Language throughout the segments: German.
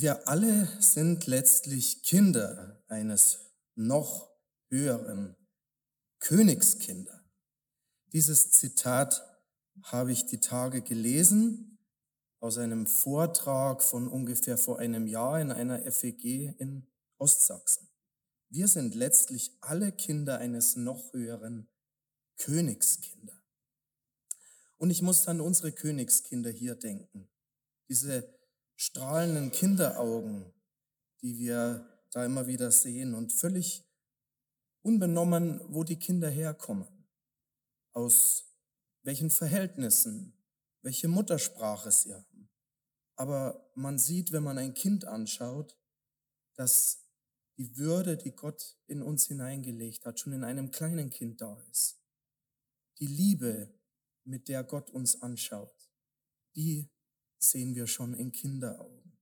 Wir alle sind letztlich Kinder eines noch höheren Königskinder. Dieses Zitat habe ich die Tage gelesen aus einem Vortrag von ungefähr vor einem Jahr in einer FEG in Ostsachsen. Wir sind letztlich alle Kinder eines noch höheren Königskinder. Und ich muss an unsere Königskinder hier denken. Diese strahlenden Kinderaugen, die wir da immer wieder sehen und völlig unbenommen, wo die Kinder herkommen, aus welchen Verhältnissen, welche Muttersprache sie haben. Aber man sieht, wenn man ein Kind anschaut, dass die Würde, die Gott in uns hineingelegt hat, schon in einem kleinen Kind da ist. Die Liebe, mit der Gott uns anschaut, die sehen wir schon in Kinderaugen.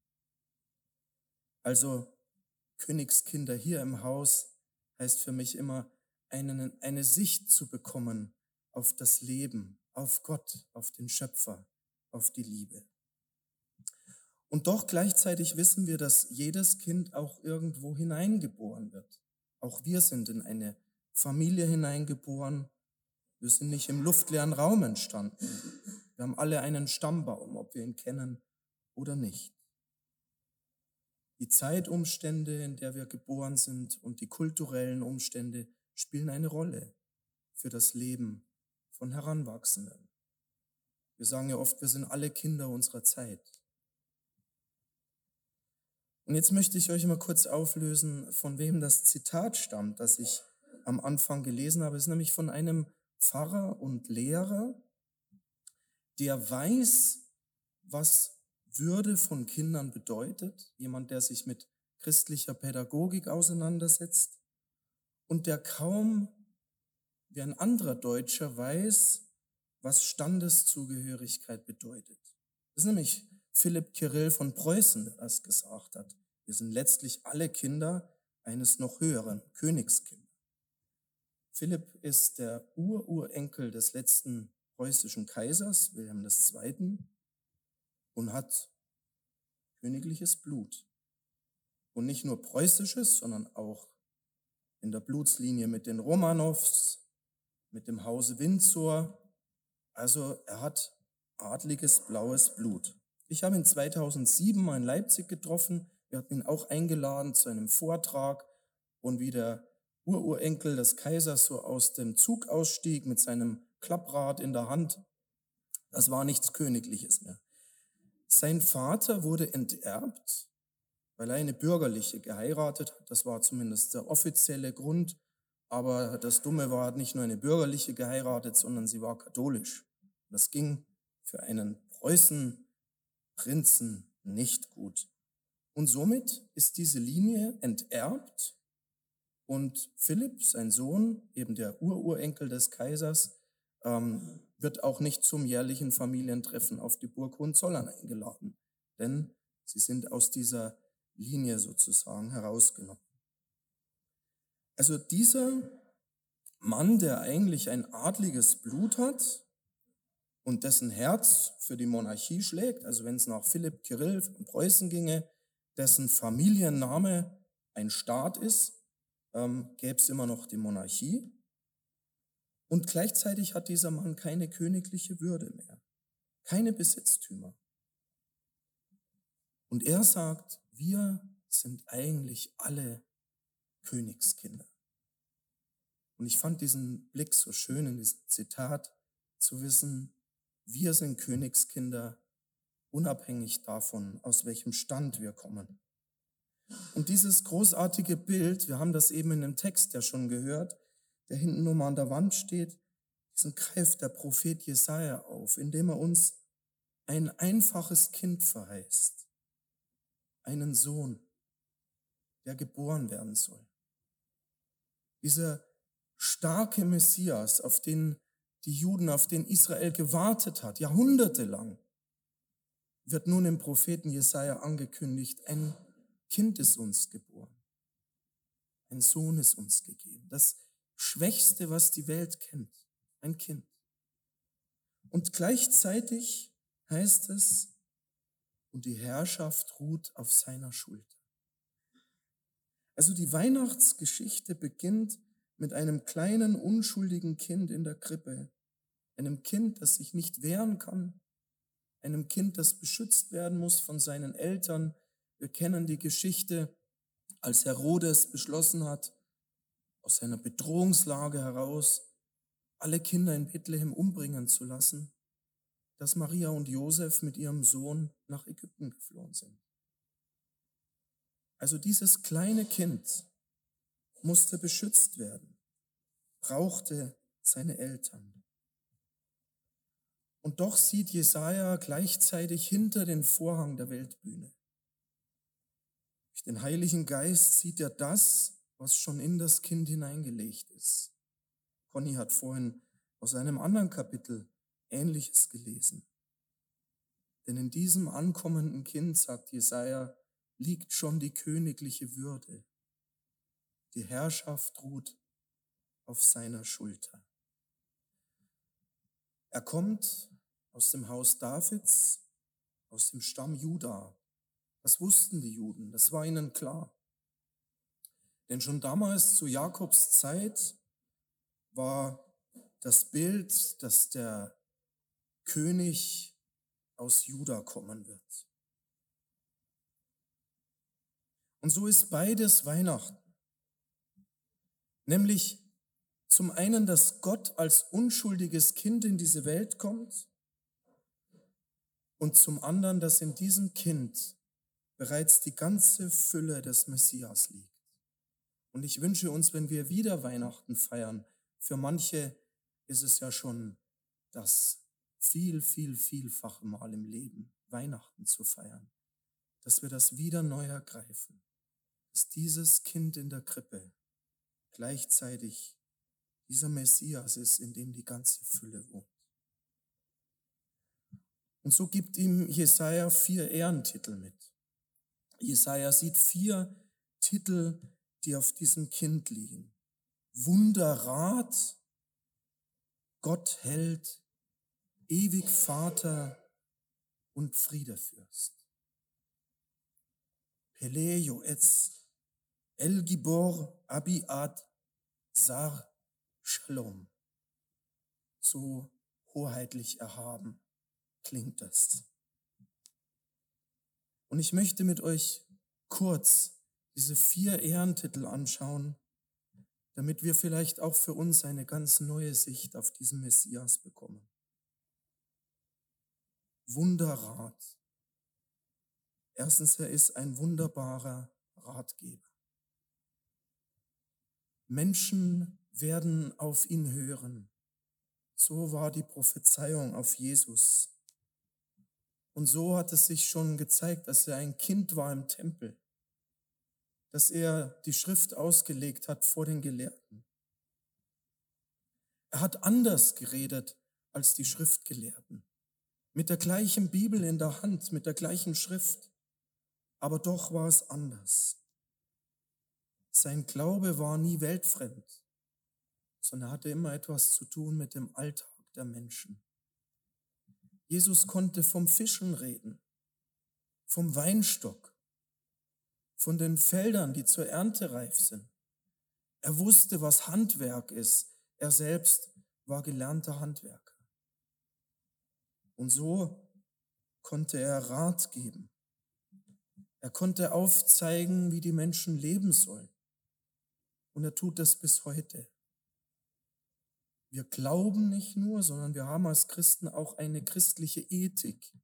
Also Königskinder hier im Haus heißt für mich immer, eine, eine Sicht zu bekommen auf das Leben, auf Gott, auf den Schöpfer, auf die Liebe. Und doch gleichzeitig wissen wir, dass jedes Kind auch irgendwo hineingeboren wird. Auch wir sind in eine Familie hineingeboren. Wir sind nicht im luftleeren Raum entstanden. Wir haben alle einen Stammbaum, ob wir ihn kennen oder nicht. Die Zeitumstände, in der wir geboren sind und die kulturellen Umstände spielen eine Rolle für das Leben von Heranwachsenden. Wir sagen ja oft, wir sind alle Kinder unserer Zeit. Und jetzt möchte ich euch mal kurz auflösen, von wem das Zitat stammt, das ich am Anfang gelesen habe. Es ist nämlich von einem Pfarrer und Lehrer, der weiß, was Würde von Kindern bedeutet, jemand, der sich mit christlicher Pädagogik auseinandersetzt und der kaum wie ein anderer Deutscher weiß, was Standeszugehörigkeit bedeutet. Das ist nämlich Philipp Kirill von Preußen, der das gesagt hat. Wir sind letztlich alle Kinder eines noch höheren Königskind. Philipp ist der Ururenkel des letzten preußischen Kaisers, Wilhelm II., und hat königliches Blut. Und nicht nur preußisches, sondern auch in der Blutslinie mit den Romanows, mit dem Hause Windsor. Also er hat adliges blaues Blut. Ich habe ihn 2007 mal in Leipzig getroffen. Wir hatten ihn auch eingeladen zu einem Vortrag und wie der Ururenkel des Kaisers so aus dem Zug ausstieg mit seinem Klapprad in der Hand. Das war nichts Königliches mehr. Sein Vater wurde enterbt, weil er eine bürgerliche geheiratet hat. Das war zumindest der offizielle Grund. Aber das Dumme war, hat nicht nur eine bürgerliche geheiratet, sondern sie war katholisch. Das ging für einen Preußen-Prinzen nicht gut. Und somit ist diese Linie enterbt und Philipp, sein Sohn, eben der Ururenkel des Kaisers, ähm, wird auch nicht zum jährlichen Familientreffen auf die Burg Hohenzollern eingeladen, denn sie sind aus dieser Linie sozusagen herausgenommen. Also dieser Mann, der eigentlich ein adliges Blut hat und dessen Herz für die Monarchie schlägt, also wenn es nach Philipp Kirill von Preußen ginge, dessen Familienname ein Staat ist, ähm, gäbe es immer noch die Monarchie. Und gleichzeitig hat dieser Mann keine königliche Würde mehr, keine Besitztümer. Und er sagt, wir sind eigentlich alle Königskinder. Und ich fand diesen Blick so schön in diesem Zitat zu wissen, wir sind Königskinder, unabhängig davon, aus welchem Stand wir kommen. Und dieses großartige Bild, wir haben das eben in dem Text ja schon gehört, der hinten nur mal an der Wand steht, diesen greift der Prophet Jesaja auf, indem er uns ein einfaches Kind verheißt, einen Sohn, der geboren werden soll. Dieser starke Messias, auf den die Juden, auf den Israel gewartet hat, jahrhundertelang, wird nun im Propheten Jesaja angekündigt, ein Kind ist uns geboren. Ein Sohn ist uns gegeben. Das Schwächste, was die Welt kennt. Ein Kind. Und gleichzeitig heißt es, und die Herrschaft ruht auf seiner Schulter. Also die Weihnachtsgeschichte beginnt mit einem kleinen, unschuldigen Kind in der Krippe, einem Kind, das sich nicht wehren kann, einem Kind, das beschützt werden muss von seinen Eltern. Wir kennen die Geschichte, als Herodes beschlossen hat, aus seiner Bedrohungslage heraus alle Kinder in Bethlehem umbringen zu lassen, dass Maria und Josef mit ihrem Sohn nach Ägypten geflohen sind. Also dieses kleine Kind musste beschützt werden, brauchte seine Eltern. Und doch sieht Jesaja gleichzeitig hinter den Vorhang der Weltbühne. Durch den Heiligen Geist sieht er das, was schon in das Kind hineingelegt ist. Conny hat vorhin aus einem anderen Kapitel Ähnliches gelesen. Denn in diesem ankommenden Kind, sagt Jesaja, liegt schon die königliche Würde. Die Herrschaft ruht auf seiner Schulter. Er kommt aus dem Haus Davids, aus dem Stamm Juda. Das wussten die Juden, das war ihnen klar. Denn schon damals zu Jakobs Zeit war das Bild, dass der König aus Juda kommen wird. Und so ist beides Weihnachten. Nämlich zum einen, dass Gott als unschuldiges Kind in diese Welt kommt und zum anderen, dass in diesem Kind bereits die ganze Fülle des Messias liegt. Und ich wünsche uns, wenn wir wieder Weihnachten feiern, für manche ist es ja schon das viel, viel, vielfache Mal im Leben, Weihnachten zu feiern, dass wir das wieder neu ergreifen, dass dieses Kind in der Krippe gleichzeitig dieser Messias ist, in dem die ganze Fülle wohnt. Und so gibt ihm Jesaja vier Ehrentitel mit. Jesaja sieht vier Titel, die auf diesem Kind liegen. Wunderrat, Gott hält, ewig Vater und Friedefürst. Pele Joetz, El Gibor Abiad Sar Shalom. So hoheitlich erhaben klingt das. Und ich möchte mit euch kurz diese vier Ehrentitel anschauen, damit wir vielleicht auch für uns eine ganz neue Sicht auf diesen Messias bekommen. Wunderrat. Erstens, er ist ein wunderbarer Ratgeber. Menschen werden auf ihn hören. So war die Prophezeiung auf Jesus. Und so hat es sich schon gezeigt, dass er ein Kind war im Tempel dass er die Schrift ausgelegt hat vor den Gelehrten. Er hat anders geredet als die Schriftgelehrten, mit der gleichen Bibel in der Hand, mit der gleichen Schrift, aber doch war es anders. Sein Glaube war nie weltfremd, sondern hatte immer etwas zu tun mit dem Alltag der Menschen. Jesus konnte vom Fischen reden, vom Weinstock, von den Feldern, die zur Ernte reif sind. Er wusste, was Handwerk ist. Er selbst war gelernter Handwerker. Und so konnte er Rat geben. Er konnte aufzeigen, wie die Menschen leben sollen. Und er tut das bis heute. Wir glauben nicht nur, sondern wir haben als Christen auch eine christliche Ethik.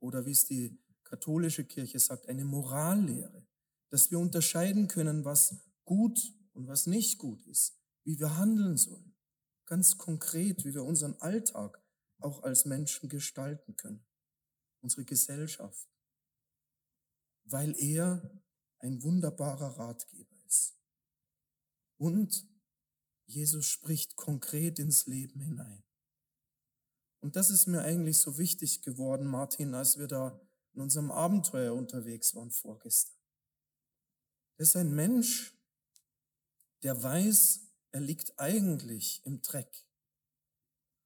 Oder wie es die katholische Kirche sagt, eine Morallehre, dass wir unterscheiden können, was gut und was nicht gut ist, wie wir handeln sollen, ganz konkret, wie wir unseren Alltag auch als Menschen gestalten können, unsere Gesellschaft, weil er ein wunderbarer Ratgeber ist. Und Jesus spricht konkret ins Leben hinein. Und das ist mir eigentlich so wichtig geworden, Martin, als wir da in unserem Abenteuer unterwegs waren vorgestern. Das ist ein Mensch, der weiß, er liegt eigentlich im Dreck.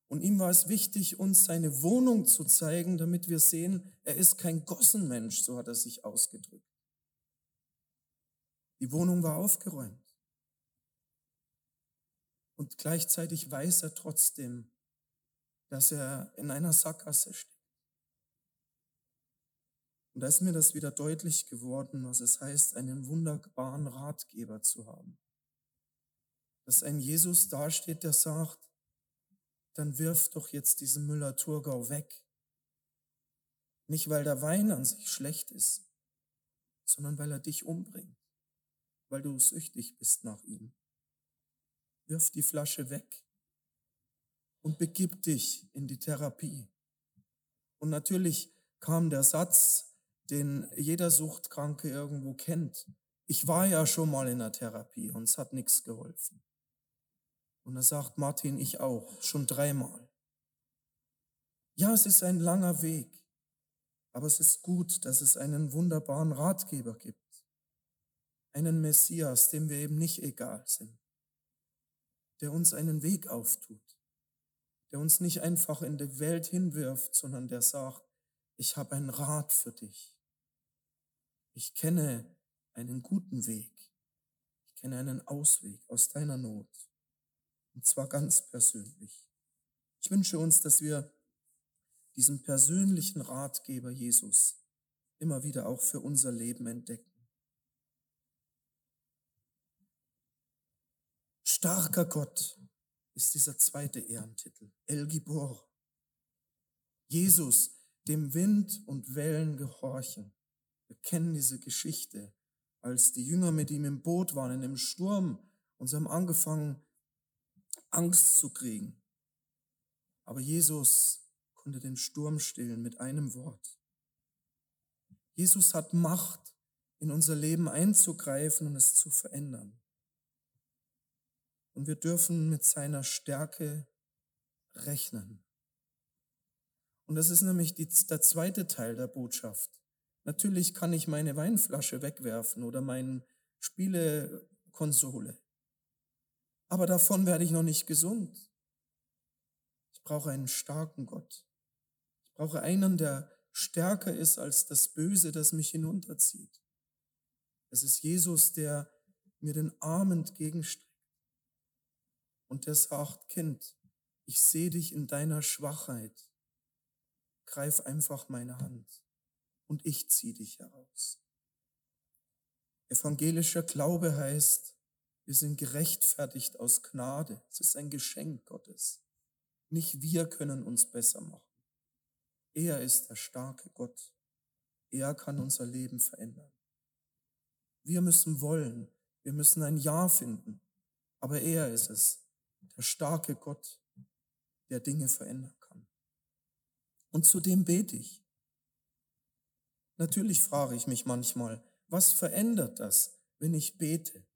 Und ihm war es wichtig, uns seine Wohnung zu zeigen, damit wir sehen, er ist kein Gossenmensch, so hat er sich ausgedrückt. Die Wohnung war aufgeräumt. Und gleichzeitig weiß er trotzdem, dass er in einer Sackgasse steht. Und da ist mir das wieder deutlich geworden, was es heißt, einen wunderbaren Ratgeber zu haben. Dass ein Jesus dasteht, der sagt, dann wirf doch jetzt diesen Müller-Thurgau weg. Nicht, weil der Wein an sich schlecht ist, sondern weil er dich umbringt, weil du süchtig bist nach ihm. Wirf die Flasche weg und begib dich in die Therapie. Und natürlich kam der Satz, den jeder Suchtkranke irgendwo kennt. Ich war ja schon mal in der Therapie und es hat nichts geholfen. Und er sagt Martin, ich auch, schon dreimal. Ja, es ist ein langer Weg, aber es ist gut, dass es einen wunderbaren Ratgeber gibt. Einen Messias, dem wir eben nicht egal sind, der uns einen Weg auftut, der uns nicht einfach in die Welt hinwirft, sondern der sagt, ich habe einen Rat für dich. Ich kenne einen guten Weg. Ich kenne einen Ausweg aus deiner Not. Und zwar ganz persönlich. Ich wünsche uns, dass wir diesen persönlichen Ratgeber Jesus immer wieder auch für unser Leben entdecken. Starker Gott ist dieser zweite Ehrentitel, El Gibor. Jesus, dem Wind und Wellen gehorchen. Wir kennen diese Geschichte, als die Jünger mit ihm im Boot waren, in dem Sturm, und sie haben angefangen, Angst zu kriegen. Aber Jesus konnte den Sturm stillen mit einem Wort. Jesus hat Macht, in unser Leben einzugreifen und es zu verändern. Und wir dürfen mit seiner Stärke rechnen. Und das ist nämlich die, der zweite Teil der Botschaft. Natürlich kann ich meine Weinflasche wegwerfen oder meine Spielekonsole. Aber davon werde ich noch nicht gesund. Ich brauche einen starken Gott. Ich brauche einen, der stärker ist als das Böse, das mich hinunterzieht. Es ist Jesus, der mir den Arm entgegenstreckt und der sagt, Kind, ich sehe dich in deiner Schwachheit. Greif einfach meine Hand und ich ziehe dich heraus. Evangelischer Glaube heißt, wir sind gerechtfertigt aus Gnade. Es ist ein Geschenk Gottes. Nicht wir können uns besser machen. Er ist der starke Gott. Er kann unser Leben verändern. Wir müssen wollen. Wir müssen ein Ja finden. Aber er ist es, der starke Gott, der Dinge verändern kann. Und zu dem bete ich. Natürlich frage ich mich manchmal, was verändert das, wenn ich bete?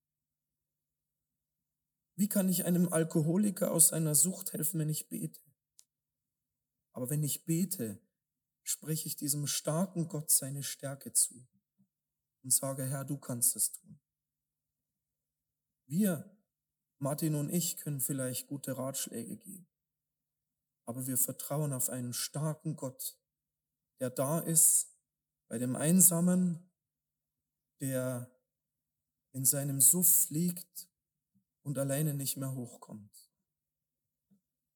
Wie kann ich einem Alkoholiker aus seiner Sucht helfen, wenn ich bete? Aber wenn ich bete, spreche ich diesem starken Gott seine Stärke zu und sage, Herr, du kannst es tun. Wir, Martin und ich, können vielleicht gute Ratschläge geben, aber wir vertrauen auf einen starken Gott, der da ist bei dem Einsamen, der in seinem Suff liegt und alleine nicht mehr hochkommt.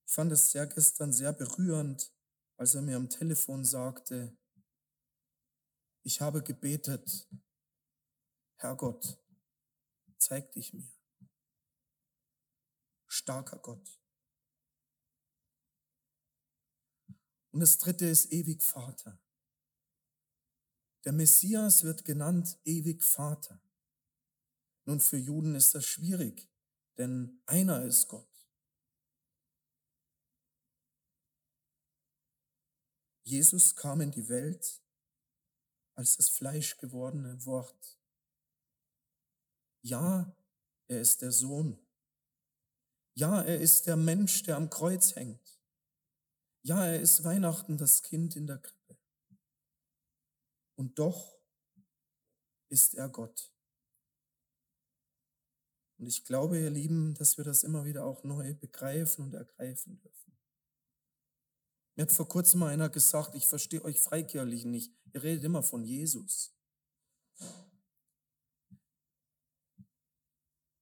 Ich fand es sehr gestern sehr berührend, als er mir am Telefon sagte, ich habe gebetet, Herrgott, zeig dich mir. Starker Gott. Und das dritte ist ewig Vater. Der Messias wird genannt ewig Vater. Nun, für Juden ist das schwierig, denn einer ist Gott. Jesus kam in die Welt als das fleischgewordene Wort. Ja, er ist der Sohn. Ja, er ist der Mensch, der am Kreuz hängt. Ja, er ist Weihnachten das Kind in der Krippe. Und doch ist er Gott. Und ich glaube, ihr Lieben, dass wir das immer wieder auch neu begreifen und ergreifen dürfen. Mir hat vor kurzem mal einer gesagt, ich verstehe euch Freikirchlichen nicht. Ihr redet immer von Jesus.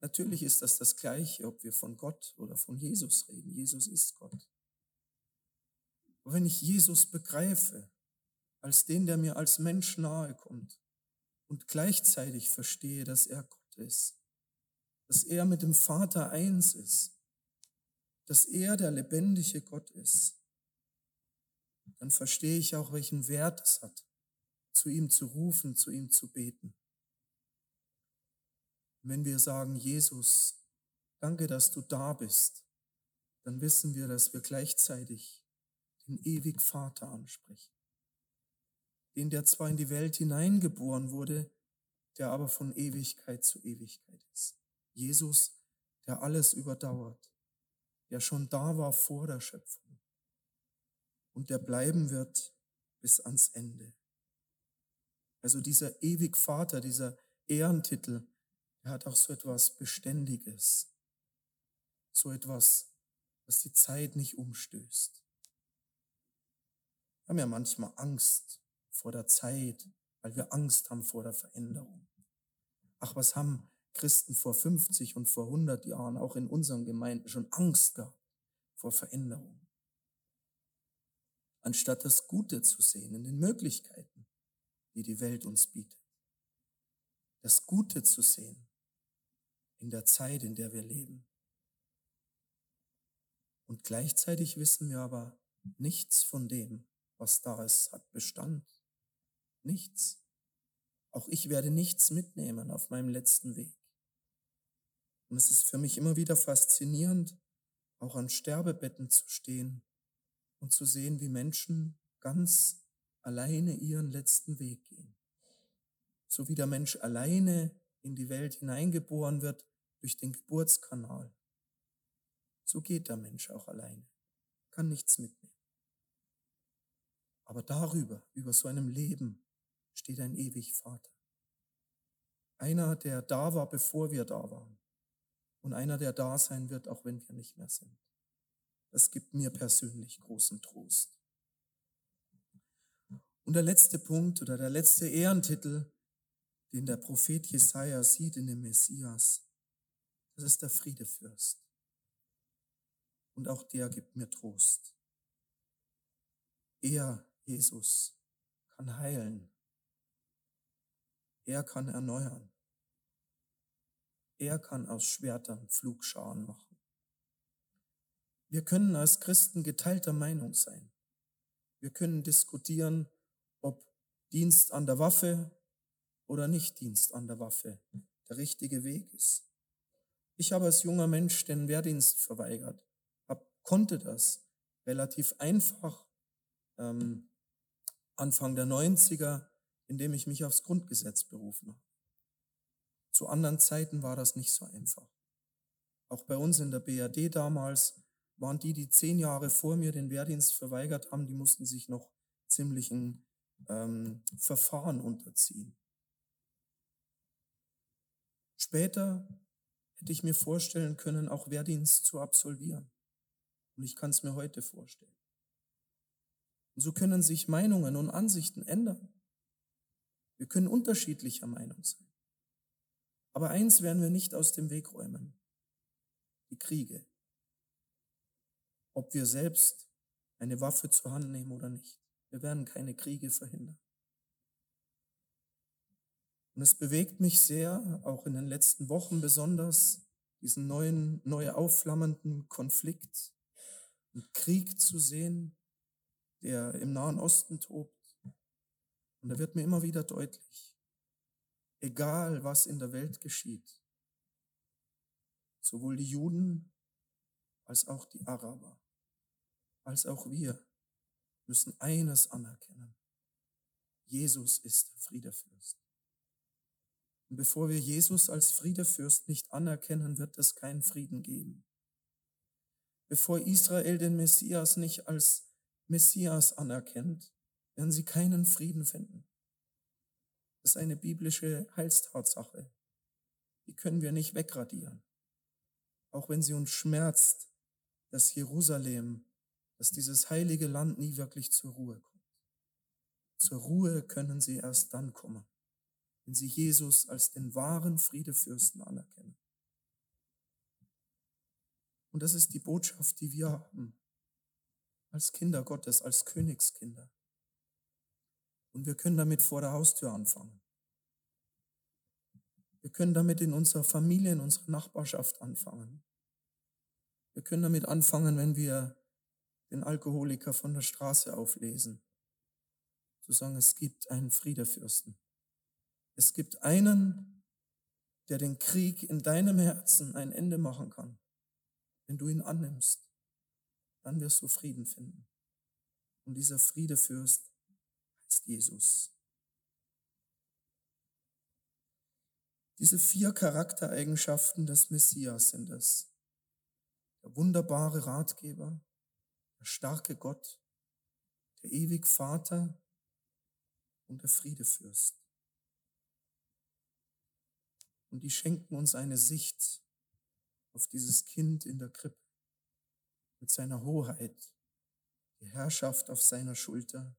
Natürlich ist das das Gleiche, ob wir von Gott oder von Jesus reden. Jesus ist Gott. Aber wenn ich Jesus begreife, als den, der mir als Mensch nahe kommt und gleichzeitig verstehe, dass er Gott ist, dass er mit dem Vater eins ist, dass er der lebendige Gott ist, dann verstehe ich auch, welchen Wert es hat, zu ihm zu rufen, zu ihm zu beten. wenn wir sagen, Jesus, danke, dass du da bist, dann wissen wir, dass wir gleichzeitig den ewig Vater ansprechen. Den, der zwar in die Welt hineingeboren wurde, der aber von Ewigkeit zu Ewigkeit ist. Jesus, der alles überdauert, der schon da war vor der Schöpfung und der bleiben wird bis ans Ende. Also dieser ewig Vater, dieser Ehrentitel, der hat auch so etwas Beständiges, so etwas, was die Zeit nicht umstößt. Wir haben ja manchmal Angst vor der Zeit, weil wir Angst haben vor der Veränderung. Ach, was haben Christen vor 50 und vor 100 Jahren auch in unseren Gemeinden schon Angst gehabt vor Veränderung? Anstatt das Gute zu sehen in den Möglichkeiten, die die Welt uns bietet. Das Gute zu sehen in der Zeit, in der wir leben. Und gleichzeitig wissen wir aber, nichts von dem, was da ist, hat Bestand. Nichts. Auch ich werde nichts mitnehmen auf meinem letzten Weg. Und es ist für mich immer wieder faszinierend, auch an Sterbebetten zu stehen und zu sehen, wie Menschen ganz alleine ihren letzten Weg gehen. So wie der Mensch alleine in die Welt hineingeboren wird durch den Geburtskanal. So geht der Mensch auch alleine, kann nichts mitnehmen. Aber darüber, über so einem Leben, steht ein ewig Vater. Einer, der da war, bevor wir da waren. Und einer, der da sein wird, auch wenn wir nicht mehr sind. Das gibt mir persönlich großen Trost. Und der letzte Punkt oder der letzte Ehrentitel, den der Prophet Jesaja sieht in dem Messias, das ist der Friedefürst. Und auch der gibt mir Trost. Er, Jesus, kann heilen. Er kann erneuern. Er kann aus Schwertern Pflugscharen machen. Wir können als Christen geteilter Meinung sein. Wir können diskutieren, ob Dienst an der Waffe oder nicht Dienst an der Waffe der richtige Weg ist. Ich habe als junger Mensch den Wehrdienst verweigert, hab, konnte das relativ einfach ähm, Anfang der 90er, indem ich mich aufs Grundgesetz berufen habe. Zu anderen Zeiten war das nicht so einfach. Auch bei uns in der BRD damals waren die, die zehn Jahre vor mir den Wehrdienst verweigert haben, die mussten sich noch ziemlichen ähm, Verfahren unterziehen. Später hätte ich mir vorstellen können, auch Wehrdienst zu absolvieren. Und ich kann es mir heute vorstellen. Und so können sich Meinungen und Ansichten ändern. Wir können unterschiedlicher Meinung sein. Aber eins werden wir nicht aus dem Weg räumen. Die Kriege ob wir selbst eine Waffe zur Hand nehmen oder nicht. Wir werden keine Kriege verhindern. Und es bewegt mich sehr, auch in den letzten Wochen besonders, diesen neuen, neu aufflammenden Konflikt und Krieg zu sehen, der im Nahen Osten tobt. Und da wird mir immer wieder deutlich, egal was in der Welt geschieht, sowohl die Juden als auch die Araber als auch wir müssen eines anerkennen. Jesus ist der Friedefürst. Und bevor wir Jesus als Friedefürst nicht anerkennen, wird es keinen Frieden geben. Bevor Israel den Messias nicht als Messias anerkennt, werden sie keinen Frieden finden. Das ist eine biblische Heilstatsache. Die können wir nicht wegradieren. Auch wenn sie uns schmerzt, dass Jerusalem dass dieses heilige Land nie wirklich zur Ruhe kommt. Zur Ruhe können sie erst dann kommen, wenn sie Jesus als den wahren Friedefürsten anerkennen. Und das ist die Botschaft, die wir haben, als Kinder Gottes, als Königskinder. Und wir können damit vor der Haustür anfangen. Wir können damit in unserer Familie, in unserer Nachbarschaft anfangen. Wir können damit anfangen, wenn wir den Alkoholiker von der Straße auflesen. Zu sagen, es gibt einen Friedefürsten. Es gibt einen, der den Krieg in deinem Herzen ein Ende machen kann. Wenn du ihn annimmst, dann wirst du Frieden finden. Und dieser Friedefürst heißt Jesus. Diese vier Charaktereigenschaften des Messias sind es. Der wunderbare Ratgeber, der starke Gott, der ewig Vater und der Friedefürst. Und die schenken uns eine Sicht auf dieses Kind in der Krippe mit seiner Hoheit, die Herrschaft auf seiner Schulter.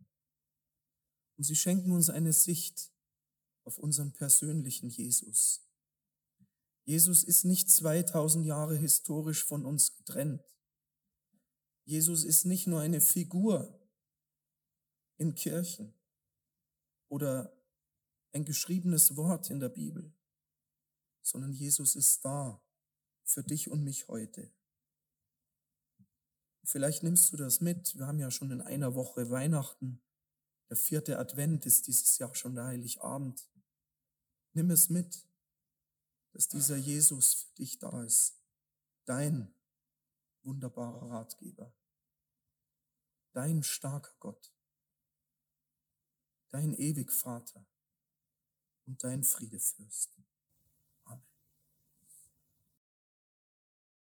Und sie schenken uns eine Sicht auf unseren persönlichen Jesus. Jesus ist nicht 2000 Jahre historisch von uns getrennt. Jesus ist nicht nur eine Figur in Kirchen oder ein geschriebenes Wort in der Bibel, sondern Jesus ist da für dich und mich heute. Vielleicht nimmst du das mit. Wir haben ja schon in einer Woche Weihnachten. Der vierte Advent ist dieses Jahr schon der Heiligabend. Nimm es mit, dass dieser Jesus für dich da ist. Dein wunderbarer Ratgeber. Dein starker Gott. Dein ewig Vater und dein Friedefürst.